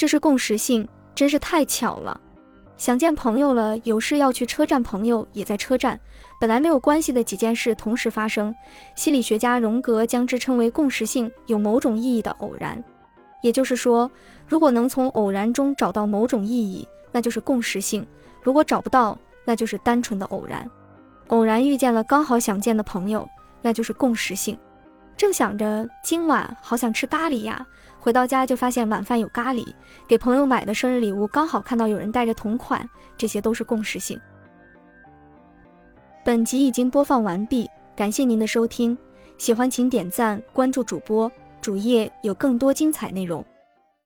这是共识性，真是太巧了。想见朋友了，有事要去车站，朋友也在车站。本来没有关系的几件事同时发生，心理学家荣格将之称为共识性，有某种意义的偶然。也就是说，如果能从偶然中找到某种意义，那就是共识性；如果找不到，那就是单纯的偶然。偶然遇见了刚好想见的朋友，那就是共识性。正想着今晚好想吃咖喱呀。回到家就发现晚饭有咖喱，给朋友买的生日礼物刚好看到有人带着同款，这些都是共识性。本集已经播放完毕，感谢您的收听，喜欢请点赞关注主播，主页有更多精彩内容。